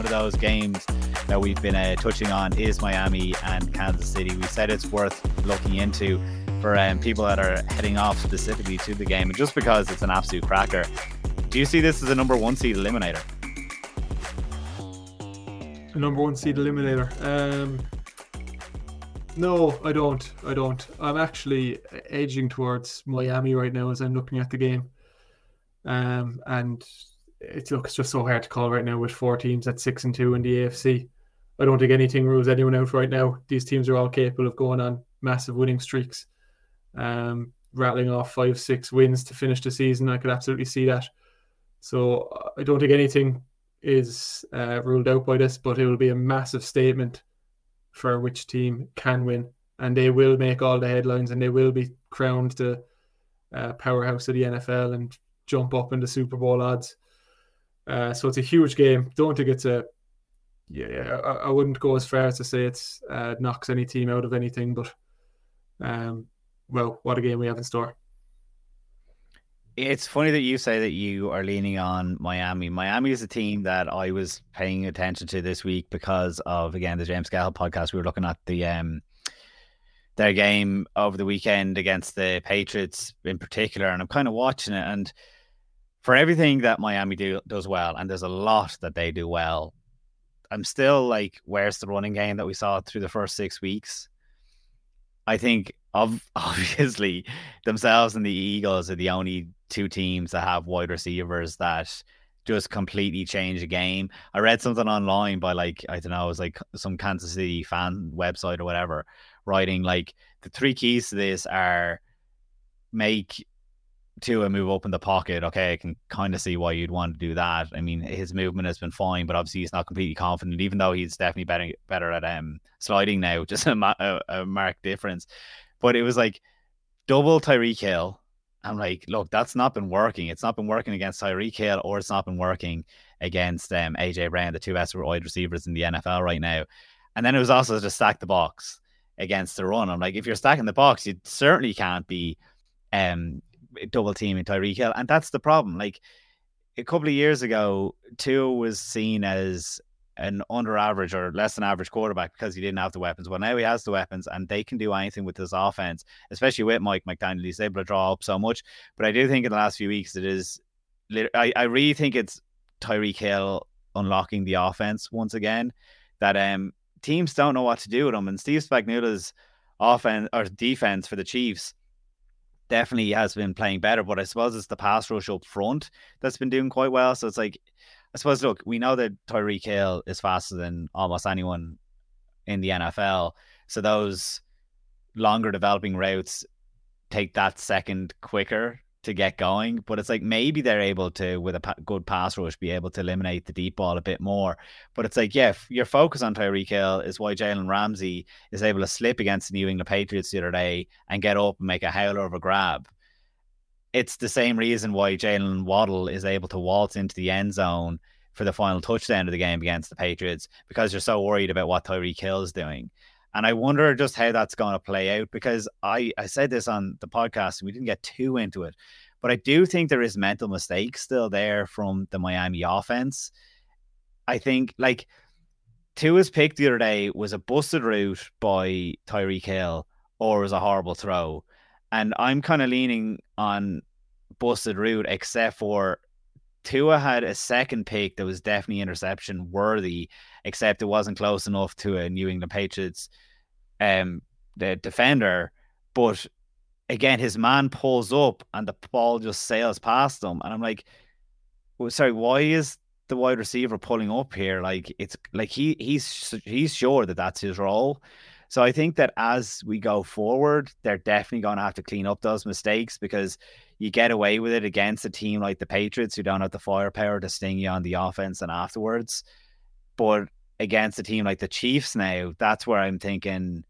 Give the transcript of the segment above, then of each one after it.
one of those games that we've been uh, touching on is Miami and Kansas City. We said it's worth looking into for um, people that are heading off specifically to the game, and just because it's an absolute cracker. Do you see this as a number one seed eliminator? A number one seed eliminator. Um, no, I don't. I don't. I'm actually edging towards Miami right now as I'm looking at the game. Um, and it looks just so hard to call right now with four teams at six and two in the AFC. I don't think anything rules anyone out right now. These teams are all capable of going on massive winning streaks, um, rattling off five, six wins to finish the season. I could absolutely see that. So I don't think anything is uh, ruled out by this, but it will be a massive statement for which team can win, and they will make all the headlines, and they will be crowned the uh, powerhouse of the NFL and jump up in the Super Bowl odds. Uh, so it's a huge game. Don't think it's a yeah, I, I wouldn't go as far as to say it's uh, knocks any team out of anything, but um, well, what a game we have in store. It's funny that you say that you are leaning on Miami. Miami is a team that I was paying attention to this week because of again the James Gale podcast. We were looking at the um their game over the weekend against the Patriots in particular, and I'm kind of watching it. And for everything that Miami do does well, and there's a lot that they do well, I'm still like, where's the running game that we saw through the first six weeks? I think of obviously themselves and the Eagles are the only two teams that have wide receivers that just completely change the game. I read something online by like I don't know, it was like some Kansas City fan website or whatever, writing like the three keys to this are make Tua move up in the pocket. Okay, I can kind of see why you'd want to do that. I mean, his movement has been fine, but obviously he's not completely confident, even though he's definitely better better at um sliding now, just a, a, a marked difference. But it was like double Tyreek Hill. I'm like, look, that's not been working. It's not been working against Tyreek Hill, or it's not been working against um, AJ Brown, the two best wide receivers in the NFL right now. And then it was also to stack the box against the run. I'm like, if you're stacking the box, you certainly can't be um, double teaming Tyreek Hill, and that's the problem. Like a couple of years ago, Tua was seen as an under average or less than average quarterback because he didn't have the weapons. Well, now he has the weapons and they can do anything with this offense, especially with Mike McDaniel. He's able to draw up so much. But I do think in the last few weeks it is, I, I really think it's Tyreek Hill unlocking the offense once again. That um teams don't know what to do with him. And Steve Spagnuolo's offense or defense for the Chiefs definitely has been playing better. But I suppose it's the pass rush up front that's been doing quite well. So it's like I suppose, look, we know that Tyreek Hill is faster than almost anyone in the NFL. So those longer developing routes take that second quicker to get going. But it's like maybe they're able to, with a good pass rush, be able to eliminate the deep ball a bit more. But it's like, yeah, your focus on Tyreek Hill is why Jalen Ramsey is able to slip against the New England Patriots the other day and get up and make a howler of a grab it's the same reason why Jaylen Waddle is able to waltz into the end zone for the final touchdown of the game against the Patriots because you're so worried about what Tyreek Hill is doing. And I wonder just how that's going to play out because I, I said this on the podcast and we didn't get too into it, but I do think there is mental mistakes still there from the Miami offense. I think like Tua's pick the other day was a busted route by Tyreek Hill or was a horrible throw. And I'm kind of leaning on busted route, except for Tua had a second pick that was definitely interception worthy, except it wasn't close enough to a New England Patriots um the defender. But again, his man pulls up and the ball just sails past him. And I'm like, well, sorry, why is the wide receiver pulling up here? Like it's like he he's he's sure that that's his role. So I think that as we go forward, they're definitely going to have to clean up those mistakes because you get away with it against a team like the Patriots who don't have the firepower to sting you on the offense and afterwards. But against a team like the Chiefs now, that's where I'm thinking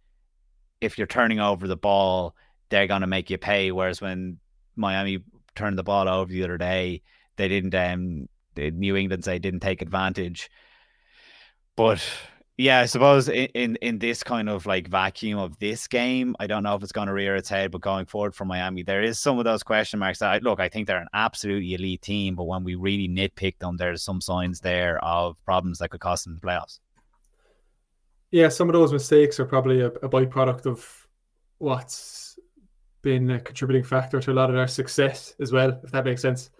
if you're turning over the ball, they're going to make you pay. Whereas when Miami turned the ball over the other day, they didn't. Um, New England say didn't take advantage. But Yeah, I suppose in, in, in this kind of like vacuum of this game, I don't know if it's going to rear its head, but going forward for Miami, there is some of those question marks. I, look, I think they're an absolutely elite team, but when we really nitpick them, there's some signs there of problems that could cost them the playoffs. Yeah, some of those mistakes are probably a, a byproduct of what's been a contributing factor to a lot of their success as well, if that makes sense.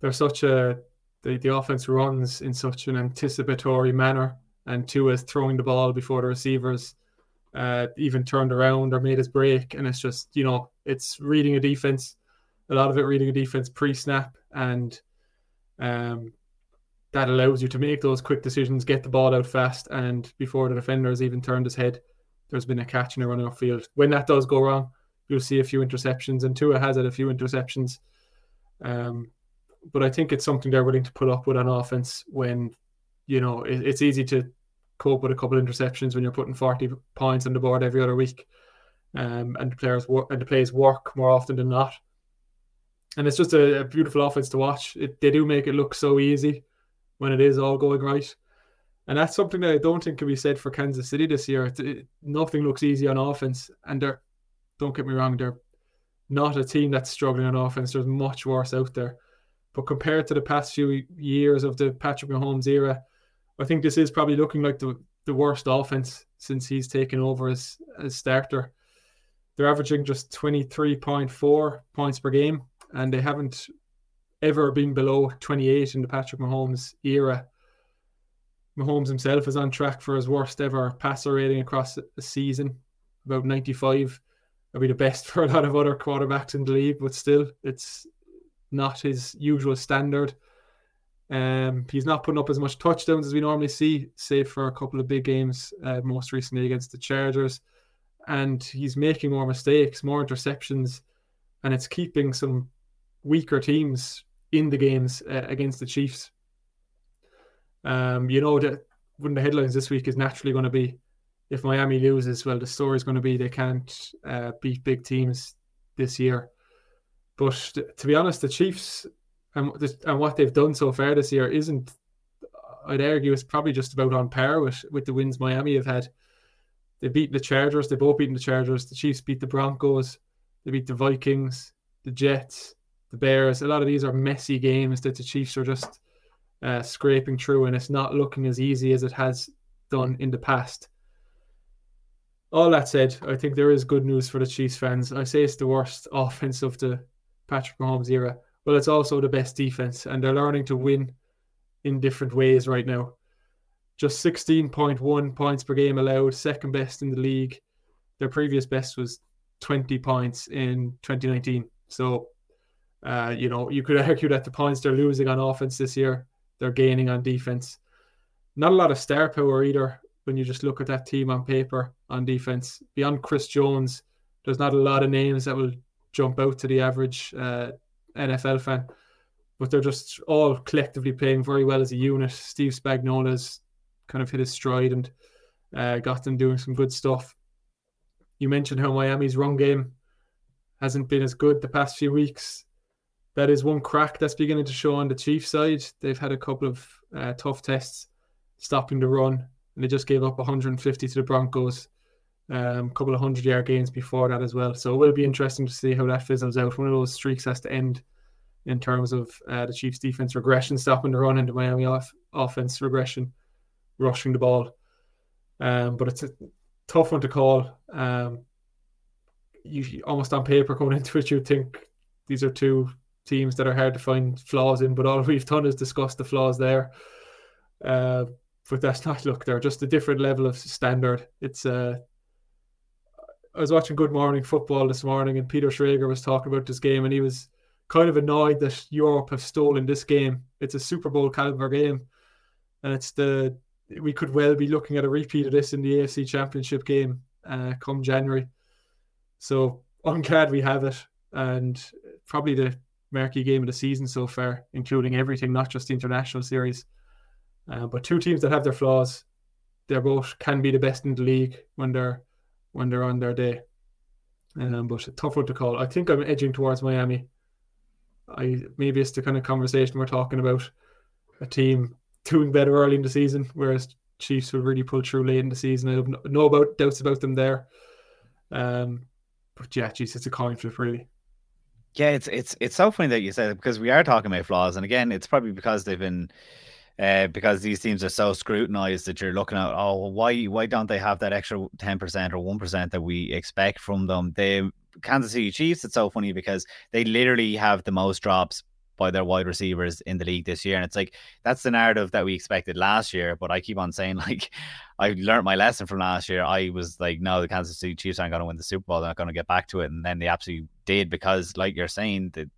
They're such a the, the offense runs in such an anticipatory manner and Tua is throwing the ball before the receivers uh, even turned around or made his break. And it's just, you know, it's reading a defense, a lot of it reading a defense pre snap. And um, that allows you to make those quick decisions, get the ball out fast. And before the defender has even turned his head, there's been a catch and a running off field. When that does go wrong, you'll see a few interceptions. And Tua has had a few interceptions. Um, but I think it's something they're willing to put up with on offense when, you know, it, it's easy to cope with a couple of interceptions when you're putting 40 points on the board every other week. Um, and the players work and the plays work more often than not. And it's just a, a beautiful offense to watch. It, they do make it look so easy when it is all going right. And that's something that I don't think can be said for Kansas City this year. It, it, nothing looks easy on offense. And they're, don't get me wrong, they're not a team that's struggling on offense. There's much worse out there. But compared to the past few years of the Patrick Mahomes era, I think this is probably looking like the, the worst offense since he's taken over as, as starter. They're averaging just 23.4 points per game, and they haven't ever been below 28 in the Patrick Mahomes era. Mahomes himself is on track for his worst ever passer rating across a season, about 95. It'll be the best for a lot of other quarterbacks in the league, but still, it's not his usual standard. Um, he's not putting up as much touchdowns as we normally see, save for a couple of big games, uh, most recently against the Chargers. And he's making more mistakes, more interceptions, and it's keeping some weaker teams in the games uh, against the Chiefs. Um, you know that one of the headlines this week is naturally going to be if Miami loses, well, the story is going to be they can't uh, beat big teams this year. But to be honest, the Chiefs and, and what they've done so far this year isn't, I'd argue, is probably just about on par with, with the wins Miami have had. They've beaten the Chargers. They've both beaten the Chargers. The Chiefs beat the Broncos. They beat the Vikings, the Jets, the Bears. A lot of these are messy games that the Chiefs are just uh, scraping through, and it's not looking as easy as it has done in the past. All that said, I think there is good news for the Chiefs fans. I say it's the worst offense of the Patrick Mahomes era, but it's also the best defense, and they're learning to win in different ways right now. Just 16.1 points per game allowed, second best in the league. Their previous best was 20 points in 2019. So, uh, you know, you could argue that the points they're losing on offense this year, they're gaining on defense. Not a lot of star power either when you just look at that team on paper on defense. Beyond Chris Jones, there's not a lot of names that will jump out to the average uh, NFL fan, but they're just all collectively playing very well as a unit. Steve Spagnuolo's kind of hit his stride and uh, got them doing some good stuff. You mentioned how Miami's run game hasn't been as good the past few weeks. That is one crack that's beginning to show on the Chiefs side. They've had a couple of uh, tough tests stopping the run, and they just gave up 150 to the Broncos. A um, couple of hundred yard gains before that as well. So it will be interesting to see how that fizzles out. One of those streaks has to end in terms of uh, the Chiefs' defense regression, stopping the run, and the Miami off- offense regression, rushing the ball. Um, but it's a tough one to call. Um, you almost on paper going into it, you think these are two teams that are hard to find flaws in, but all we've done is discuss the flaws there. Uh, but that's not look, they're just a different level of standard. It's uh I was watching Good Morning Football this morning, and Peter Schrager was talking about this game, and he was kind of annoyed that Europe have stolen this game. It's a Super Bowl caliber game, and it's the we could well be looking at a repeat of this in the AFC Championship game uh, come January. So I'm glad we have it, and probably the marquee game of the season so far, including everything, not just the international series. Uh, but two teams that have their flaws, they're both can be the best in the league when they're when they're on their day. Um, but tough one to call. I think I'm edging towards Miami. I maybe it's the kind of conversation we're talking about a team doing better early in the season, whereas Chiefs will really pull through late in the season. I have no about doubts about them there. Um, but yeah, geez, it's a coin flip, really. Yeah, it's it's it's so funny that you said it because we are talking about flaws, and again, it's probably because they've been uh, because these teams are so scrutinized that you're looking at, oh, why why don't they have that extra ten percent or one percent that we expect from them? The Kansas City Chiefs, it's so funny because they literally have the most drops by their wide receivers in the league this year. And it's like that's the narrative that we expected last year. But I keep on saying, like, I learned my lesson from last year. I was like, no, the Kansas City Chiefs aren't going to win the Super Bowl. They're not going to get back to it. And then they absolutely did because, like you're saying, the,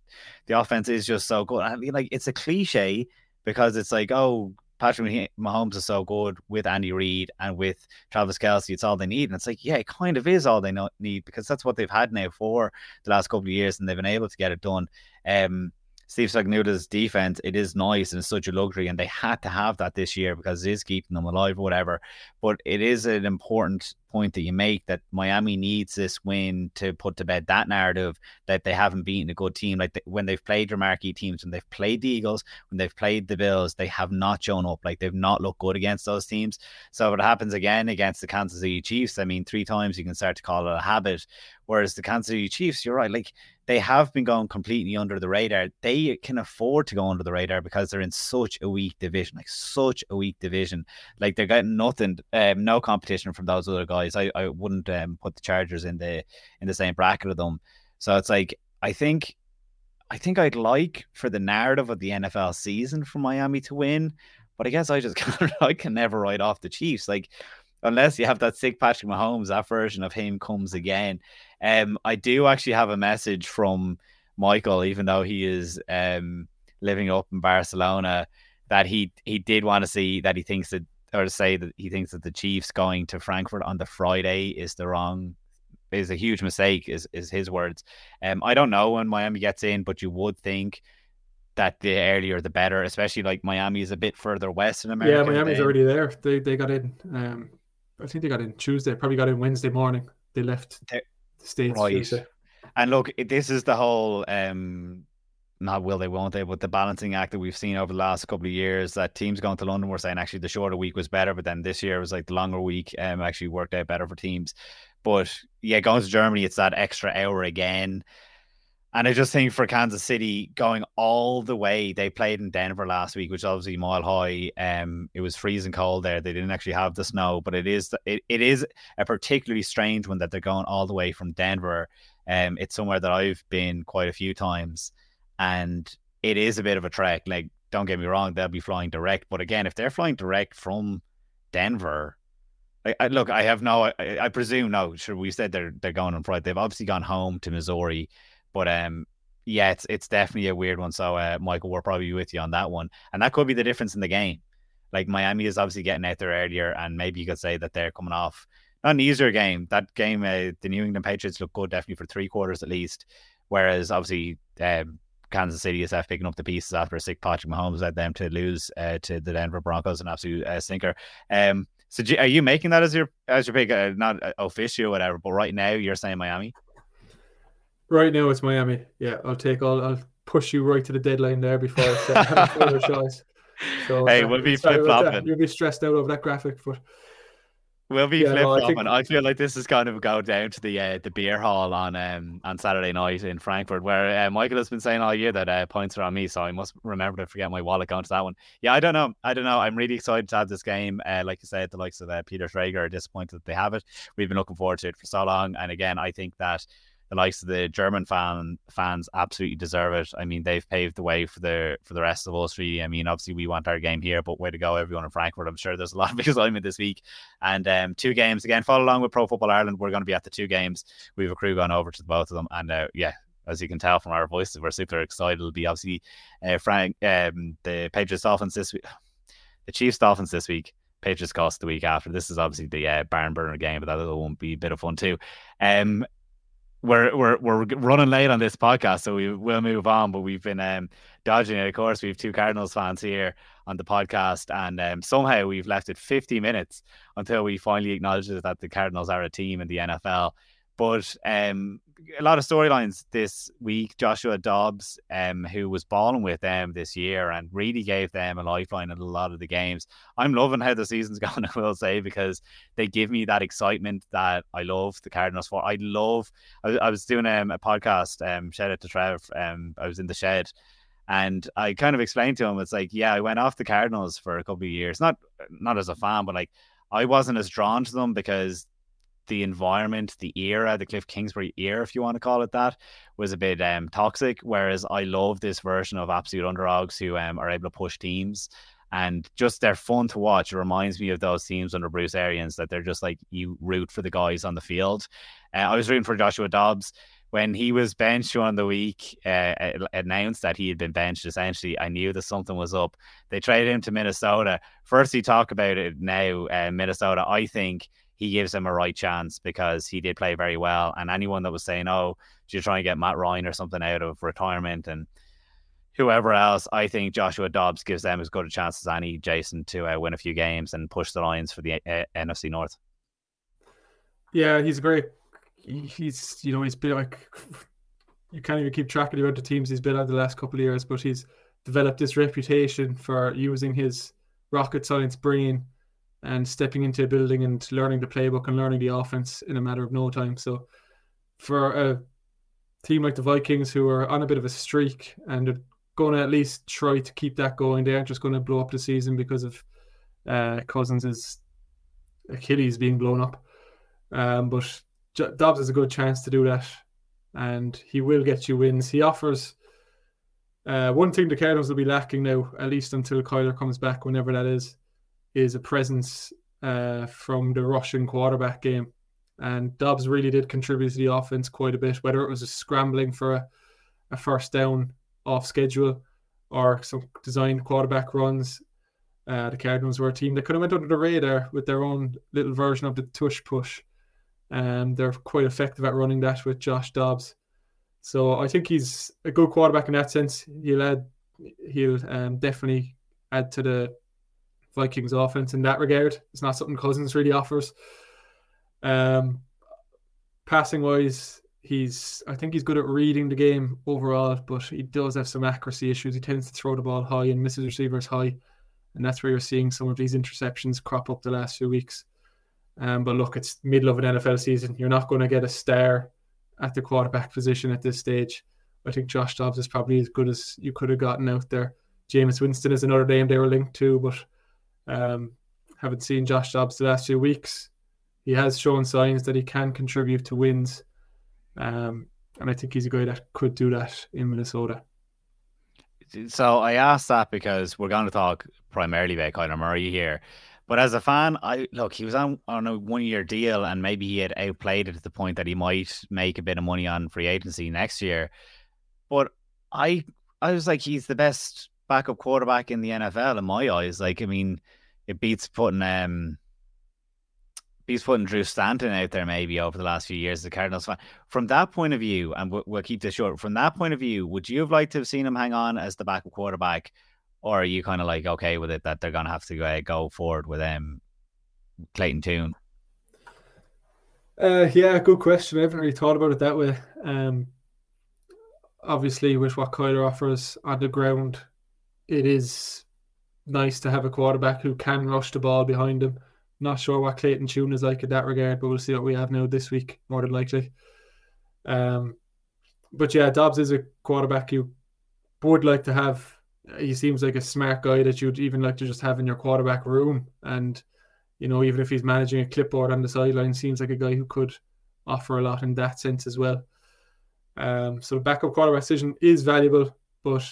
the offense is just so good. I mean, like, it's a cliche because it's like, oh, Patrick Mahomes is so good with Andy Reid and with Travis Kelce. It's all they need. And it's like, yeah, it kind of is all they need because that's what they've had now for the last couple of years and they've been able to get it done. Um, Steve Spagnuolo's defense, it is nice and it's such a luxury, and they had to have that this year because it is keeping them alive or whatever. But it is an important point that you make that Miami needs this win to put to bed that narrative that they haven't beaten a good team. Like they, when they've played their marquee teams, when they've played the Eagles, when they've played the Bills, they have not shown up. Like they've not looked good against those teams. So if it happens again against the Kansas City Chiefs, I mean, three times you can start to call it a habit. Whereas the Kansas City Chiefs, you're right, like they have been going completely under the radar. They can afford to go under the radar because they're in such a weak division, like such a weak division. Like they're getting nothing, um, no competition from those other guys. I, I wouldn't um, put the Chargers in the in the same bracket of them. So it's like I think I think I'd like for the narrative of the NFL season for Miami to win, but I guess I just can't, I can never write off the Chiefs. Like unless you have that sick Patrick Mahomes, that version of him comes again. Um, I do actually have a message from Michael, even though he is um living up in Barcelona, that he he did want to see that he thinks that or to say that he thinks that the Chiefs going to Frankfurt on the Friday is the wrong is a huge mistake is is his words. Um I don't know when Miami gets in, but you would think that the earlier the better, especially like Miami is a bit further west in America. Yeah, Miami's already there. They they got in um I think they got in Tuesday, probably got in Wednesday morning. They left They're, the States right. Tuesday. And look, this is the whole um not will they, won't they, but the balancing act that we've seen over the last couple of years that teams going to London were saying actually the shorter week was better, but then this year was like the longer week um actually worked out better for teams. But yeah, going to Germany, it's that extra hour again. And I just think for Kansas City going all the way, they played in Denver last week, which obviously mile high. Um, it was freezing cold there. They didn't actually have the snow, but it is it, it is a particularly strange one that they're going all the way from Denver. Um, it's somewhere that I've been quite a few times, and it is a bit of a trek. Like, don't get me wrong, they'll be flying direct, but again, if they're flying direct from Denver, I, I, look, I have no. I, I, presume no. Sure, we said they're they're going on Friday. They've obviously gone home to Missouri. But um, yeah, it's it's definitely a weird one. So uh, Michael, we're probably with you on that one, and that could be the difference in the game. Like Miami is obviously getting out there earlier, and maybe you could say that they're coming off not an easier game. That game, uh, the New England Patriots look good definitely for three quarters at least, whereas obviously um, Kansas City is picking up the pieces after a sick Patrick Mahomes led them to lose uh, to the Denver Broncos, an absolute uh, stinker. Um, so are you making that as your as your pick? Uh, not uh, official whatever, but right now you're saying Miami. Right now it's Miami. Yeah, I'll take all. I'll push you right to the deadline there before I set further choice. So hey, uh, we'll be flip flopping. You'll be stressed out over that graphic, but we'll be yeah, flip flopping. No, I, think... I, feel like this is kind of go down to the uh, the beer hall on um on Saturday night in Frankfurt, where uh, Michael has been saying all year that uh, points are on me, so I must remember to forget my wallet going to that one. Yeah, I don't know. I don't know. I'm really excited to have this game. Uh, like you said, the likes of uh, Peter Schrager are disappointed that they have it. We've been looking forward to it for so long, and again, I think that the likes of the German fan fans absolutely deserve it. I mean, they've paved the way for the for the rest of us. Really, I mean, obviously we want our game here, but way to go, everyone in Frankfurt. I'm sure there's a lot of excitement this week, and um, two games again. Follow along with Pro Football Ireland. We're going to be at the two games. We have a crew going over to both of them, and uh, yeah, as you can tell from our voices, we're super excited. It'll be obviously uh, Frank, um, the Patriots Dolphins this week, the Chiefs Dolphins this week. Patriots Colts the week after. This is obviously the uh, barn burner game, but that won't be a bit of fun too. Um, we're we're we're running late on this podcast, so we will move on. But we've been um, dodging it. Of course, we have two Cardinals fans here on the podcast, and um, somehow we've left it 50 minutes until we finally acknowledge that the Cardinals are a team in the NFL. But um, a lot of storylines this week. Joshua Dobbs, um, who was balling with them this year and really gave them a lifeline in a lot of the games. I'm loving how the season's going, I will say, because they give me that excitement that I love the Cardinals for. I love, I, I was doing um, a podcast, um, shout out to Trev, um, I was in the shed. And I kind of explained to him, it's like, yeah, I went off the Cardinals for a couple of years, not not as a fan, but like I wasn't as drawn to them because the environment, the era, the Cliff Kingsbury era, if you want to call it that, was a bit um, toxic. Whereas I love this version of absolute underdogs who um, are able to push teams and just they're fun to watch. It reminds me of those teams under Bruce Arians that they're just like you root for the guys on the field. Uh, I was rooting for Joshua Dobbs when he was benched on the week, uh, announced that he had been benched. Essentially, I knew that something was up. They traded him to Minnesota. First, he talk about it now. Uh, Minnesota, I think he gives him a right chance because he did play very well. And anyone that was saying, "Oh, you're trying to get Matt Ryan or something out of retirement," and whoever else, I think Joshua Dobbs gives them as good a chance as any, Jason, to uh, win a few games and push the Lions for the uh, NFC North. Yeah, he's a great. He's you know he's been like you can't even keep track of the amount of teams he's been on the last couple of years, but he's developed this reputation for using his rocket science brain and stepping into a building and learning the playbook and learning the offense in a matter of no time. So for a team like the Vikings who are on a bit of a streak and are going to at least try to keep that going, they aren't just going to blow up the season because of uh, Cousins' Achilles being blown up. Um, but Dobbs has a good chance to do that, and he will get you wins. He offers uh, one thing the Cardinals will be lacking now, at least until Kyler comes back, whenever that is, is a presence uh, from the Russian quarterback game. And Dobbs really did contribute to the offense quite a bit, whether it was a scrambling for a, a first down off schedule or some designed quarterback runs. Uh, the Cardinals were a team that could have went under the radar with their own little version of the tush push. And um, they're quite effective at running that with Josh Dobbs. So I think he's a good quarterback in that sense. He'll add, he'll um, definitely add to the Vikings offense in that regard. It's not something Cousins really offers. Um, passing wise, he's I think he's good at reading the game overall, but he does have some accuracy issues. He tends to throw the ball high and misses receivers high, and that's where you're seeing some of these interceptions crop up the last few weeks. Um, but look, it's middle of an NFL season. You're not going to get a star at the quarterback position at this stage. I think Josh Dobbs is probably as good as you could have gotten out there. Jameis Winston is another name they were linked to, but um, haven't seen Josh Dobbs the last few weeks. He has shown signs that he can contribute to wins. Um, and I think he's a guy that could do that in Minnesota. So I asked that because we're going to talk primarily about Kyler Murray here. But as a fan, I look, he was on, on a one year deal and maybe he had outplayed it to the point that he might make a bit of money on free agency next year. But I I was like, he's the best backup quarterback in the NFL in my eyes. Like, I mean, it beats putting um beats putting Drew Stanton out there maybe over the last few years as a Cardinals fan. From that point of view, and we'll, keep this short. From that point of view, would you have liked to have seen him hang on as the backup quarterback, or are you kind of like okay with it that they're going to have to uh, go forward with um Clayton Tune? Uh, yeah, good question. I haven't really thought about it that way. Um, obviously, with what Kyler offers on the ground, it is nice to have a quarterback who can rush the ball behind him. Not sure what Clayton Tune is like in that regard, but we'll see what we have now this week, more than likely. Um, but yeah, Dobbs is a quarterback you would like to have. He seems like a smart guy that you'd even like to just have in your quarterback room. And, you know, even if he's managing a clipboard on the sideline, seems like a guy who could offer a lot in that sense as well. Um, so backup quarterback decision is valuable, but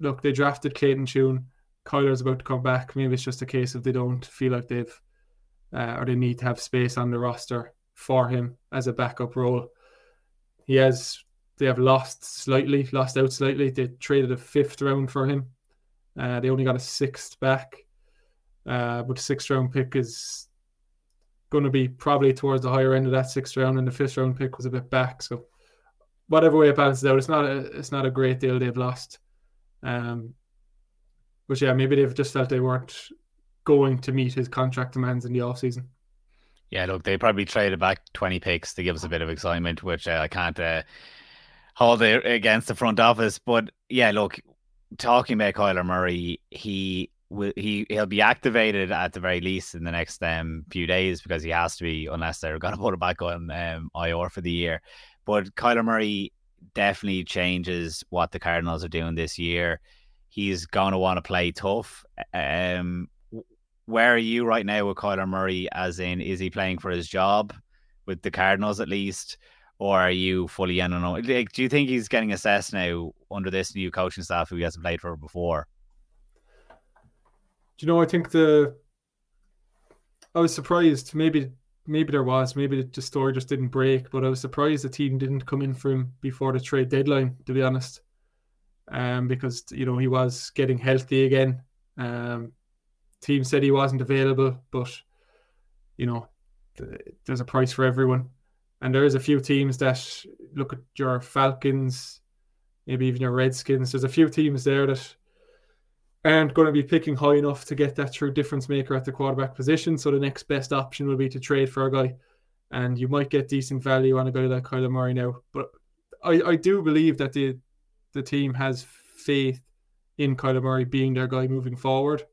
look, they drafted Clayton Tune. Kyler's about to come back. Maybe it's just a case of they don't feel like they've uh, or they need to have space on the roster for him as a backup role. He has they have lost slightly, lost out slightly. They traded a fifth round for him. Uh, they only got a sixth back, uh, but the sixth round pick is going to be probably towards the higher end of that sixth round, and the fifth round pick was a bit back. So whatever way it balances out, it's not a it's not a great deal they've lost. Um, but yeah, maybe they've just felt they weren't going to meet his contract demands in the off season. Yeah, look, they probably traded back 20 picks to give us a bit of excitement, which uh, I can't uh, hold against the front office. But yeah, look, talking about Kyler Murray, he will he he'll be activated at the very least in the next um, few days because he has to be unless they're going to put it back on um, IR for the year. But Kyler Murray definitely changes what the Cardinals are doing this year. He's going to want to play tough. Um, where are you right now with Kyler Murray? As in, is he playing for his job with the Cardinals at least, or are you fully in on? Like, do you think he's getting assessed now under this new coaching staff who he hasn't played for before? Do you know? I think the I was surprised. Maybe maybe there was. Maybe the story just didn't break. But I was surprised the team didn't come in for him before the trade deadline. To be honest, um, because you know he was getting healthy again. Um, team said he wasn't available, but you know, there's a price for everyone, and there is a few teams that look at your Falcons, maybe even your Redskins. There's a few teams there that aren't going to be picking high enough to get that true difference maker at the quarterback position. So the next best option will be to trade for a guy, and you might get decent value on a guy like Kyler Murray now. But I, I do believe that the the team has faith in Kyler Murray being their guy moving forward.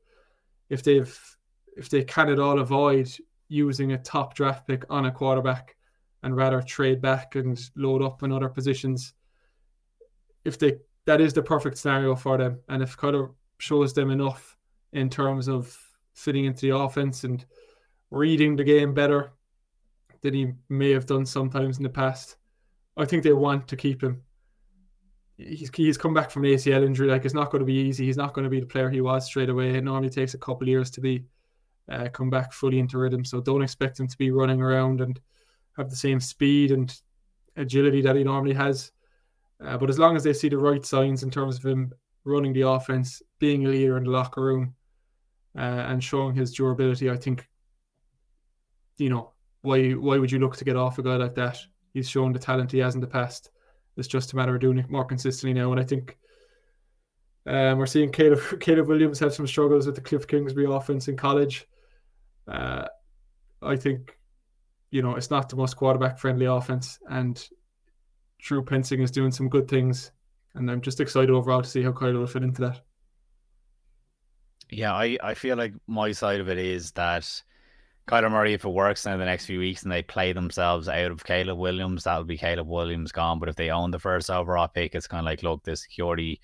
If they've if they can at all avoid using a top draft pick on a quarterback and rather trade back and load up in other positions, if they that is the perfect scenario for them. And if Kyler shows them enough in terms of fitting into the offense and reading the game better than he may have done sometimes in the past. I think they want to keep him. He's he's come back from an ACL injury. Like it's not going to be easy. He's not going to be the player he was straight away. It normally takes a couple years to be uh, come back fully into rhythm. So don't expect him to be running around and have the same speed and agility that he normally has. Uh, but as long as they see the right signs in terms of him running the offense, being a leader in the locker room, uh, and showing his durability. I think, you know, why why would you look to get off a guy like that? He's shown the talent he has in the past. It's just a matter of doing it more consistently now. And I think um, we're seeing Caleb, Caleb Williams have some struggles with the Cliff Kingsbury offense in college. Uh, I think, you know, it's not the most quarterback friendly offense, and Drew Petzing is doing some good things and I'm just excited overall to see how Kyle will fit into that. Yeah, I, I feel like my side of it is that Kyler Murray, if it works now the next few weeks and they play themselves out of Caleb Williams, that'll be Caleb Williams gone. But if they own the first overall pick, it's kind of like, look, the security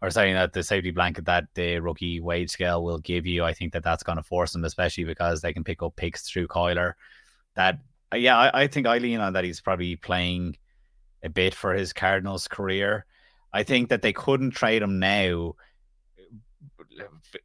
or saying that the safety blanket that the rookie wage scale will give you, I think that that's going to force them, especially because they can pick up picks through Kyler. That, yeah, I, I think I lean on that he's probably playing a bit for his Cardinals career. I think that they couldn't trade him now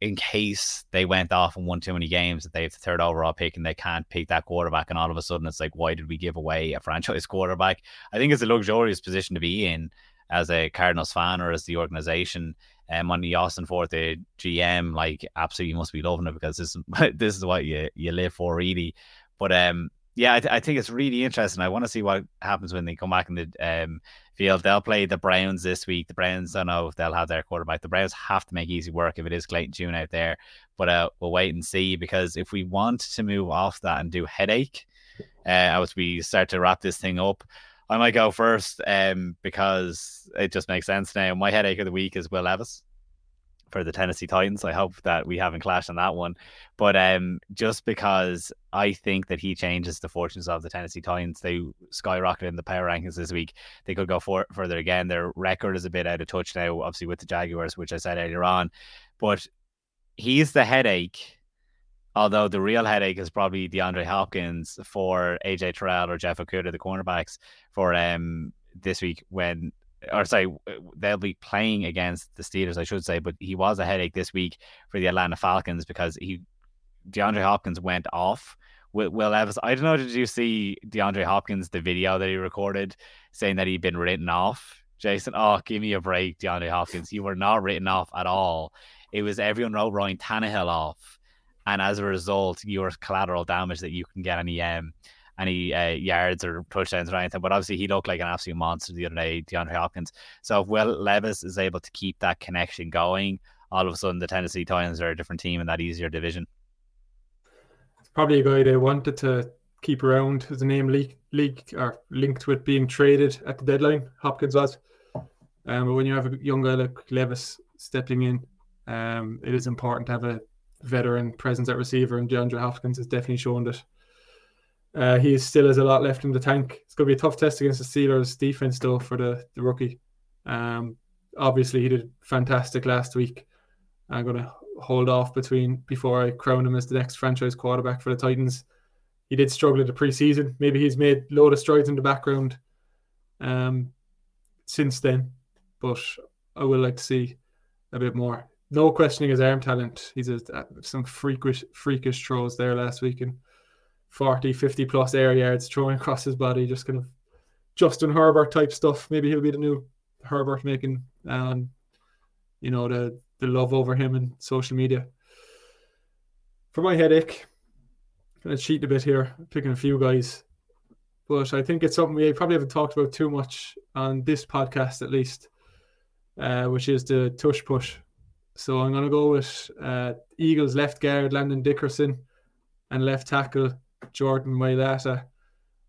in case they went off and won too many games that they have the third overall pick and they can't pick that quarterback and all of a sudden it's like why did we give away a franchise quarterback? I think it's a luxurious position to be in as a cardinals fan or as the organization. And um, on the Ossenfort the gm like absolutely must be loving it because this is this is what you you live for really. But um yeah, I, th- I, think it's really interesting. I want to see what happens when they come back in the um, field. They'll play the Browns this week. The Browns don't know if they'll have their quarterback. The Browns have to make easy work if it is Clayton Tune out there. But uh, we'll wait and see because if we want to move off that and do headache, uh, as we start to wrap this thing up, I might go first um, because it just makes sense now. My headache of the week is Will Levis for the Tennessee Titans. I hope that we haven't clashed on that one. But um, just because I think that he changes the fortunes of the Tennessee Titans, they skyrocketed in the power rankings this week. They could go for, further again. Their record is a bit out of touch now, obviously with the Jaguars, which I said earlier on. But he's the headache. Although the real headache is probably DeAndre Hopkins for AJ Terrell or Jeff Okudah, the cornerbacks, for um this week when or sorry, they'll be playing against the Steelers, I should say. But he was a headache this week for the Atlanta Falcons because he DeAndre Hopkins went off with Will Levis. I don't know. Did you see DeAndre Hopkins the video that he recorded saying that he'd been written off? Jason, oh, give me a break, DeAndre Hopkins. You were not written off at all. It was everyone wrote Ryan Tannehill off, and as a result, you were collateral damage that you can get any um any uh, yards or touchdowns or anything. But obviously, he looked like an absolute monster the other day, DeAndre Hopkins. So if Will Levis is able to keep that connection going, all of a sudden the Tennessee Titans are a different team in that easier division. It's probably a guy they wanted to keep around. A name leak, leak or linked with being traded at the deadline. Hopkins was. Um, but when you have a young guy like Levis stepping in, um, it is important to have a veteran presence at receiver, and DeAndre Hopkins has definitely shown that uh, he still has a lot left in the tank. It's going to be a tough test against the Steelers defense, though, for the, the rookie. Um, obviously, he did fantastic last week. I'm going to hold off between before I crown him as the next franchise quarterback for the Titans. He did struggle in the preseason. Maybe he's made a load of strides in the background um, since then, but I would like to see a bit more. No questioning his arm talent. He's a, some freakish, freakish throws there last week and 40, 50 plus air yards throwing across his body, just kind of Justin Herbert type stuff. Maybe he'll be the new Herbert making, um, you know, the the love over him in social media. For my headache, to cheat a bit here, picking a few guys, but I think it's something we probably haven't talked about too much on this podcast, at least, uh, which is the tush push. So I'm to go with uh, Eagles left guard Landon Dickerson and left tackle Jordan Mailata.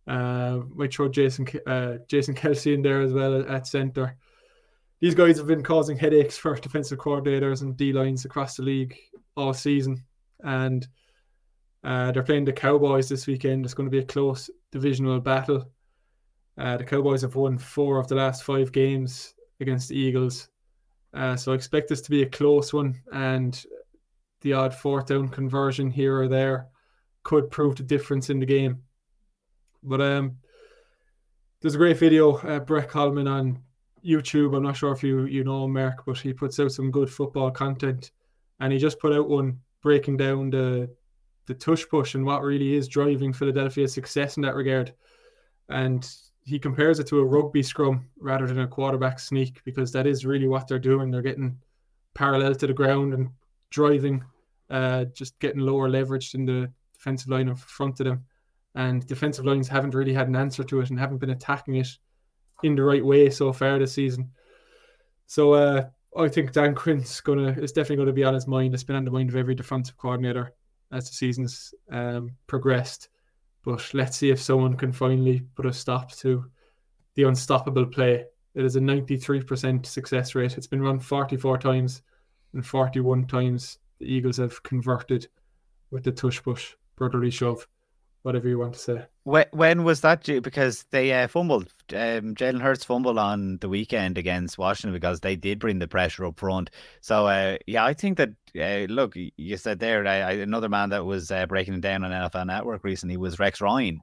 Uh, might throw Jason uh, Jason Kelce in there as well at centre these guys have been causing headaches for defensive coordinators and D lines across the league all season, and uh, they're playing the Cowboys this weekend. It's going to be a close divisional battle. Uh, the Cowboys have won four of the last five games against the Eagles, uh, so I expect this to be a close one, and the odd fourth down conversion here or there could prove the difference in the game. But um, there's a great video, uh, Brett Kollmann on YouTube. I'm not sure if you you know Mark, but he puts out some good football content, and he just put out one breaking down the the tush push and what really is driving Philadelphia's success in that regard. And he compares it to a rugby scrum rather than a quarterback sneak because that is really what they're doing. They're getting parallel to the ground and driving, uh, just getting lower leveraged in the defensive line in front of them. And defensive lines haven't really had an answer to it and haven't been attacking it in the right way so far this season. So uh, I think Dan Quinn's gonna is definitely going to be on his mind. It's been on the mind of every defensive coordinator as the season's um, progressed. But let's see if someone can finally put a stop to the unstoppable play. It is a 93% success rate. It's been run 44 times, and 41 times the Eagles have converted with the tush push, brotherly shove whatever you want to say. When, when was that due? Because they uh, fumbled. Um, Jalen Hurts fumbled on the weekend against Washington because they did bring the pressure up front. So, uh, yeah, I think that, uh, look, you said there, uh, another man that was uh, breaking it down on NFL Network recently was Rex Ryan.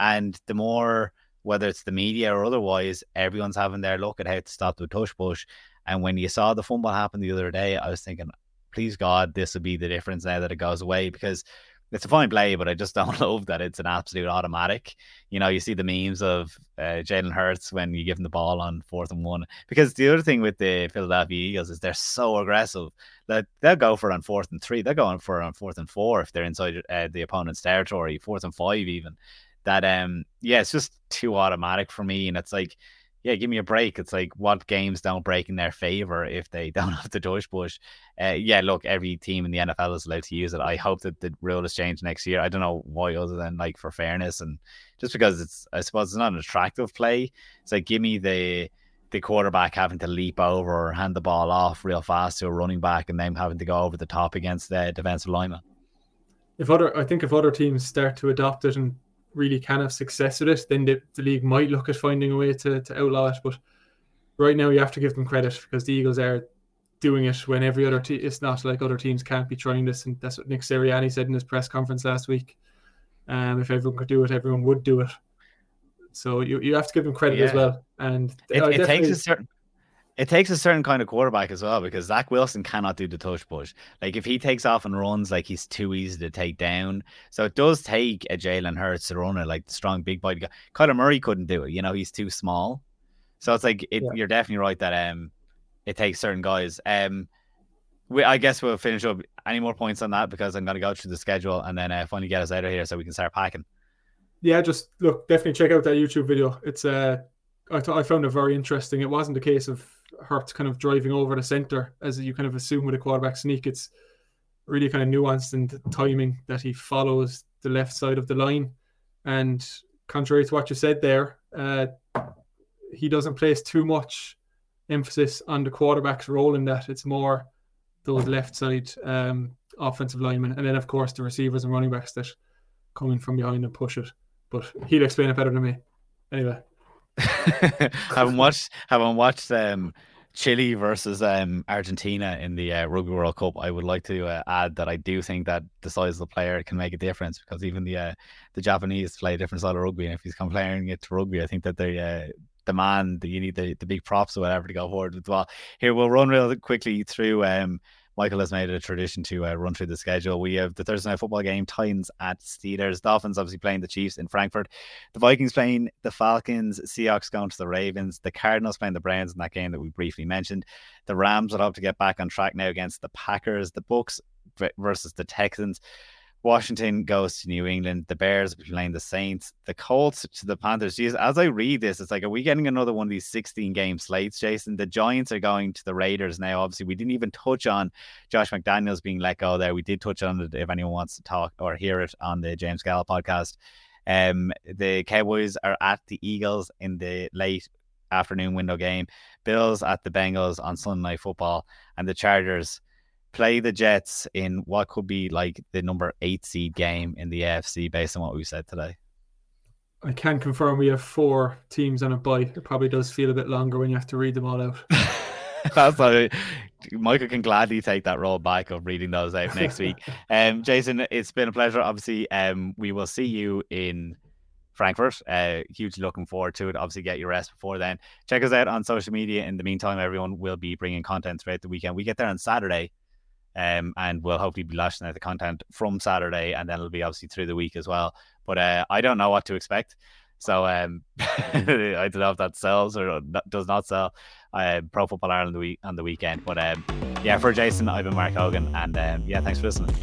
And the more, whether it's the media or otherwise, everyone's having their look at how to stop the tush push. And when you saw the fumble happen the other day, I was thinking, please God, this will be the difference now that it goes away because it's a fine play, but I just don't love that it's an absolute automatic. You know, you see the memes of uh, Jalen Hurts when you give him the ball on fourth and one. Because the other thing with the Philadelphia Eagles is they're so aggressive that they'll go for on fourth and three. They're going for on fourth and four if they're inside uh, the opponent's territory, fourth and five even. That um, yeah, it's just too automatic for me, and it's like yeah, give me a break. It's like what games don't break in their favor if they don't have the tush push. Uh, yeah, look, every team in the NFL is allowed to use it. I hope that the rule is changed next year. I don't know why, other than like for fairness and just because it's, I suppose it's not an attractive play. It's like give me the the quarterback having to leap over or hand the ball off real fast to a running back and then having to go over the top against the defensive lineman. If other, I think if other teams start to adopt it and really can have success with it, then the, the league might look at finding a way to, to outlaw it. But right now, you have to give them credit because the Eagles are doing it when every other team, it's not like other teams can't be trying this. And that's what Nick Sirianni said in his press conference last week. Um, if everyone could do it, everyone would do it. So you, you have to give them credit yeah. as well. And it, it takes a certain it takes a certain kind of quarterback as well because Zach Wilson cannot do the tush push. Like if he takes off and runs, like he's too easy to take down. So it does take a Jalen Hurts to run it, like the strong big body guy. Kyler Murray couldn't do it. You know, he's too small. So it's like it, yeah. you're definitely right that um it takes certain guys. Um, we I guess we'll finish up. Any more points on that because I'm gonna go through the schedule and then uh, finally get us out of here so we can start packing. Yeah, just look, definitely check out that YouTube video. It's uh, I thought I found it very interesting. It wasn't a case of Hurt kind of driving over the center as you kind of assume with a quarterback sneak. It's really kind of nuanced in the timing that he follows the left side of the line And contrary to what you said there, uh, he doesn't place too much emphasis on the quarterback's role in that. It's more those left side um, offensive linemen, and then of course the receivers and running backs that come in from behind and push it. But he'll explain it better than me. Anyway, haven't watched haven't watched um, Chile versus um, Argentina in the uh, Rugby World Cup. I would like to uh, add that I do think that the size of the player can make a difference because even the uh, the Japanese play a different style of rugby, and if he's comparing it to rugby, I think that they uh, demand that you need the, the big props or whatever to go forward as well. Here we'll run real quickly through um, Michael has made it a tradition to uh, run through the schedule. We have the Thursday night football game, Titans at Steelers, Dolphins obviously playing the Chiefs in Frankfurt, the Vikings playing the Falcons, Seahawks going to the Ravens, the Cardinals playing the Browns in that game that we briefly mentioned. The Rams would hope to get back on track now against the Packers, the Bucs versus the Texans. Washington goes to New England. The Bears playing the Saints. The Colts to the Panthers. Jeez, as I read this, it's like, are we getting another one of these 16 game slates, Jason? The Giants are going to the Raiders now. Obviously, we didn't even touch on Josh McDaniels being let go there. We did touch on it if anyone wants to talk or hear it on the James Gall podcast. Um, the Cowboys are at the Eagles in the late afternoon window game. Bills at the Bengals on Sunday Night Football, and the Chargers play the Jets in what could be like the number eight seed game in the AFC based on what we said today? I can confirm we have four teams on a bye. It probably does feel a bit longer when you have to read them all out. That's like Michael can gladly take that role back of reading those out next week. Um, Jason, it's been a pleasure. Obviously, um, we will see you in Frankfurt. Uh, hugely looking forward to it. Obviously, get your rest before then. Check us out on social media. In the meantime, everyone will be bringing content throughout the weekend. We get there on Saturday um, and we'll hopefully be lashing out the content from Saturday, and then it'll be obviously through the week as well. But uh, I don't know what to expect, so um, I don't know if that sells or does not sell. Uh, Pro Football Ireland the week on the weekend, but um, yeah, for Jason, I've been Mark Hogan, and um, yeah, thanks for listening.